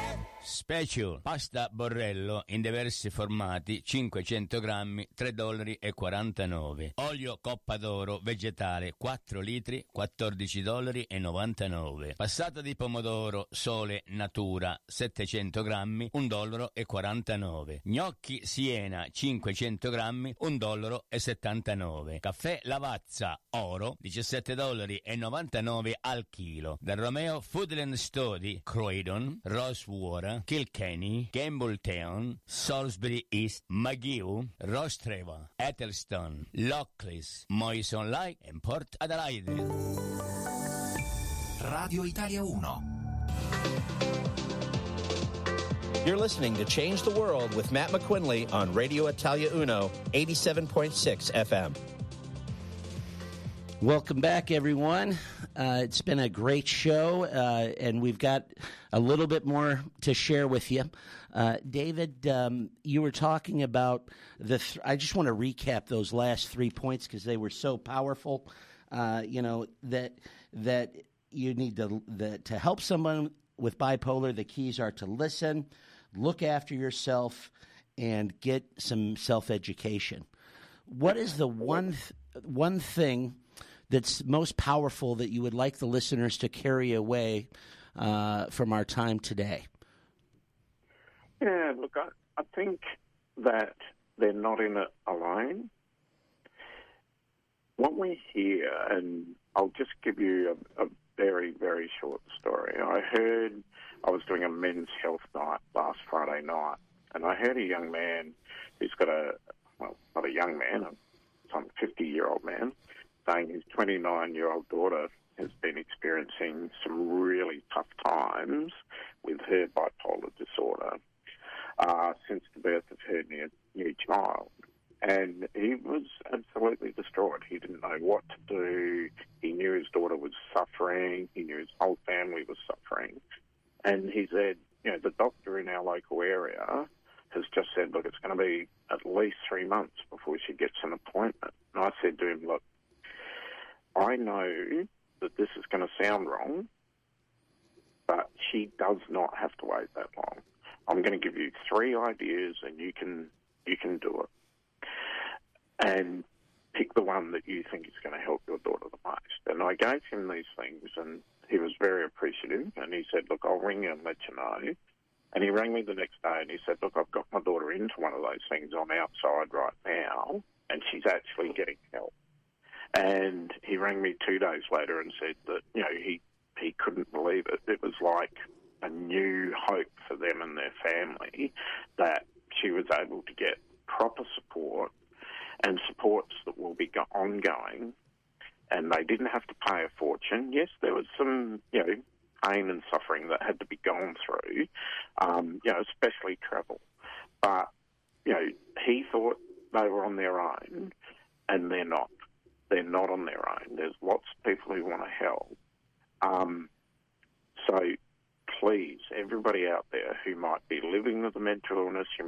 [SPEAKER 23] Special. Pasta borrello in diversi formati 500 grammi 3 dollari e 49 olio coppa d'oro vegetale 4 litri 14 dollari e 99 passata di pomodoro sole natura 700 grammi 1 dollaro e 49 gnocchi siena 500 grammi 1 dollaro e 79 caffè lavazza oro 17 dollari e 99 al chilo. Dal Romeo Foodland di Croydon Rosewater Kilkenny, Campbelltown, Salisbury East, Magill, Rostrevor, Eccleston, Lockleys, Mawson Lakes e Port Adelaide.
[SPEAKER 2] Radio Italia 1.
[SPEAKER 6] You're listening to Change the World with Matt McQuinley on Radio Italia Uno, 87.6 FM.
[SPEAKER 1] Welcome back, everyone. Uh, it's been a great show, uh, and we've got a little bit more to share with you. Uh, David, um, you were talking about the. Th- I just want to recap those last three points because they were so powerful. Uh, you know that that you need to to help someone with bipolar. The keys are to listen, look after yourself, and get some self education. What is the one th- one thing? That's most powerful that you would like the listeners to carry away uh, from our time today?
[SPEAKER 9] Yeah, look, I, I think that they're not in it alone. What we hear, and I'll just give you a, a very, very short story. I heard I was doing a men's health night last Friday night, and I heard a young man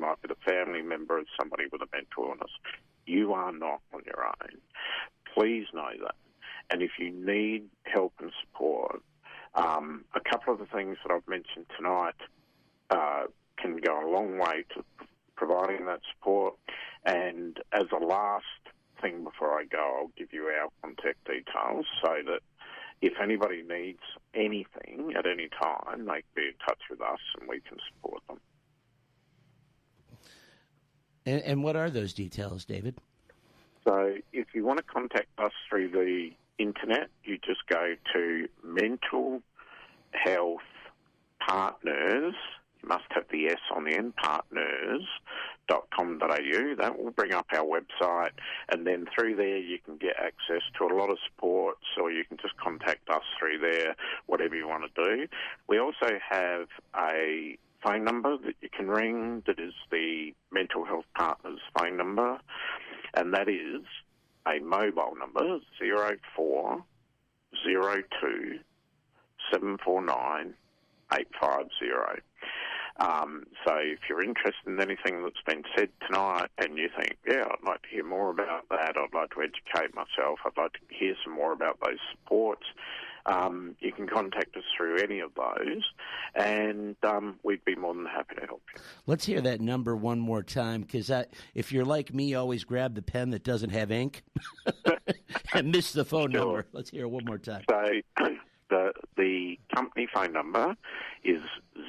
[SPEAKER 9] might be the family member somebody with a mental illness, you are not on your own. Please know that. And if you need help and support, um, a couple of the things that I've mentioned tonight uh, can go a long way to providing that support. And as a last thing before I go, I'll give you our contact details so that if anybody needs anything at any time, they can be in touch with us and we can support them.
[SPEAKER 1] And, and what are those details, David?
[SPEAKER 9] So if you want to contact us through the internet, you just go to mental health partners you must have the S on the end, partners.com.au. That will bring up our website, and then through there you can get access to a lot of supports, or you can just contact us through there, whatever you want to do. We also have a phone number that you can ring that is the Mental Health Partners phone number, and that is a mobile number, 0402 749 850. Um, so if you're interested in anything that's been said tonight and you think, yeah, I'd like to hear more about that, I'd like to educate myself, I'd like to hear some more about those supports, um, you can contact us through any of those, and um, we'd be more than happy to help you.
[SPEAKER 1] Let's hear that number one more time, because if you're like me, always grab the pen that doesn't have ink [laughs] and miss the phone
[SPEAKER 9] Sure.
[SPEAKER 1] number. Let's hear it one more time.
[SPEAKER 9] So [clears throat] the the company phone number is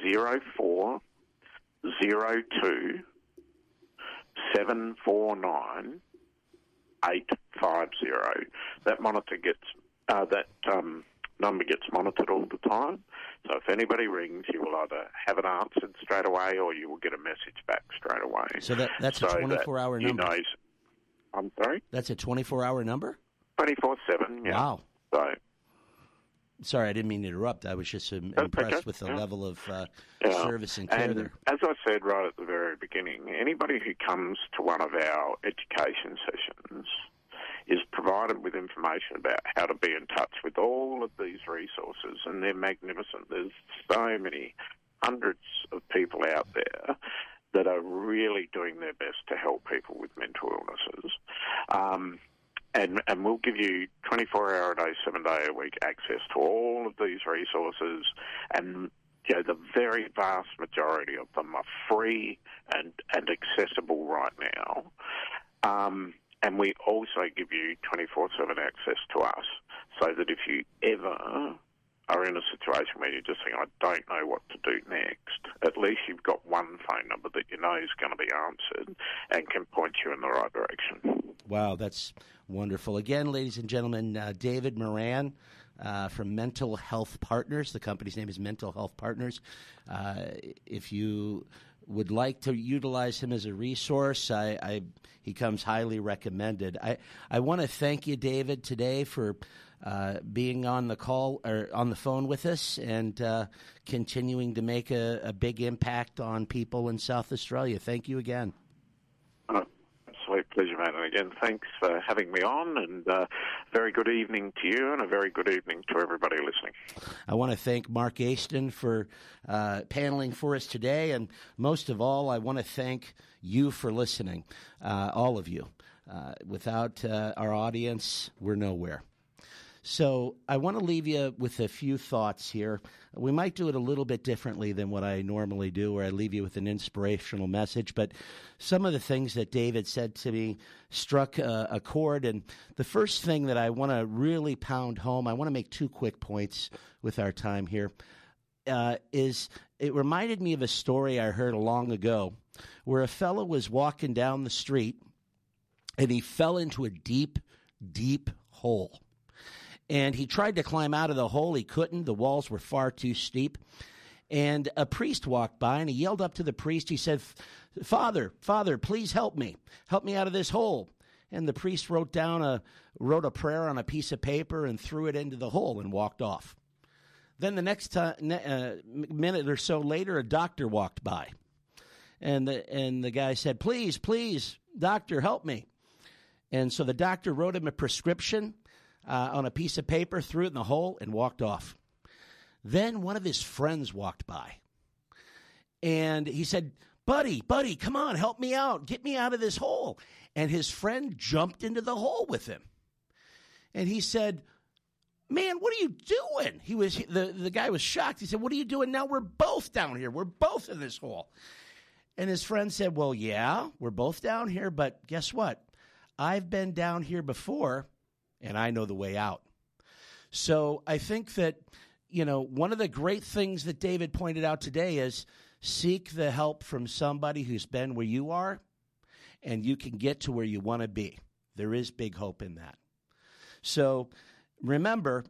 [SPEAKER 9] zero four zero two seven four nine eight five zero. That monitor gets uh, that um, number gets monitored all the time. So if anybody rings, you will either have it answered straight away, or you will get a message back straight away.
[SPEAKER 1] So that that's a
[SPEAKER 9] So that
[SPEAKER 1] 24 hour
[SPEAKER 9] you
[SPEAKER 1] number.
[SPEAKER 9] know- I'm sorry,
[SPEAKER 1] That's a 24 hour number.
[SPEAKER 9] twenty four seven. Yeah.
[SPEAKER 1] Wow.
[SPEAKER 9] So
[SPEAKER 1] Sorry, I didn't mean to interrupt. I was just um, impressed
[SPEAKER 9] okay.
[SPEAKER 1] with the
[SPEAKER 9] Yeah.
[SPEAKER 1] level of uh,
[SPEAKER 9] Yeah.
[SPEAKER 1] service and care
[SPEAKER 9] And
[SPEAKER 1] there.
[SPEAKER 9] as I said right at the very beginning, anybody who comes to one of our education sessions is provided with information about how to be in touch with all of these resources, and they're magnificent. There's so many hundreds of people out there that are really doing their best to help people with mental illnesses. Um, and, and we'll give you 24 hour a day, seven day a week access to all of these resources. And you know, the very vast majority of them are free and, and accessible right now. Um, and we also give you 24 7 access to us so that if you ever are in a situation where you're just saying, I don't know what to do next, at least you've got one phone number that you know is going to be answered and can point you in the right direction.
[SPEAKER 1] Wow, that's wonderful. Again, ladies and gentlemen, uh, David Moran uh, from Mental Health Partners. The company's name is Mental Health Partners. Uh, if you would like to utilize him as a resource, I, I he comes highly recommended. I, I want to thank you, David, today for uh, being on the call or on the phone with us and uh, continuing to make a, a big impact on people in South Australia. Thank you again.
[SPEAKER 9] Absolute pleasure, mate. And again, thanks for having me on, and uh, very good evening to you, and a very good evening to everybody listening.
[SPEAKER 1] I want to thank Mark Aston for uh, paneling for us today, and most of all, I want to thank you for listening, uh, all of you. Uh, without uh, our audience, we're nowhere. So I want to leave you with a few thoughts here. We might do it a little bit differently than what I normally do, where I leave you with an inspirational message. But some of the things that David said to me struck a, a chord. And the first thing that I want to really pound home, I want to make two quick points with our time here. Uh, is it reminded me of a story I heard long ago where a fellow was walking down the street and he fell into a deep, deep hole and he tried to climb out of the hole. He couldn't. The walls were far too steep. And a priest walked by and he yelled up to the priest. He said, Father, Father, please help me. Help me out of this hole. And the priest wrote down a wrote a prayer on a piece of paper and threw it into the hole and walked off. Then the next time, uh, minute or so later, a doctor walked by, and the and the guy said, "Please, please, doctor, help me." And so the doctor wrote him a prescription uh, on a piece of paper, threw it in the hole, and walked off. Then one of his friends walked by. And he said, Buddy, buddy, come on, help me out. Get me out of this hole. And his friend jumped into the hole with him. And he said, Man, what are you doing? He was the, the guy was shocked. He said, What are you doing now? We're both down here. We're both in this hole. And his friend said, Well, yeah, we're both down here, but guess what? I've been down here before and I know the way out. So I think that, you know, one of the great things that David pointed out today is seek the help from somebody who's been where you are, and you can get to where you want to be. There is big hope in that. So remember,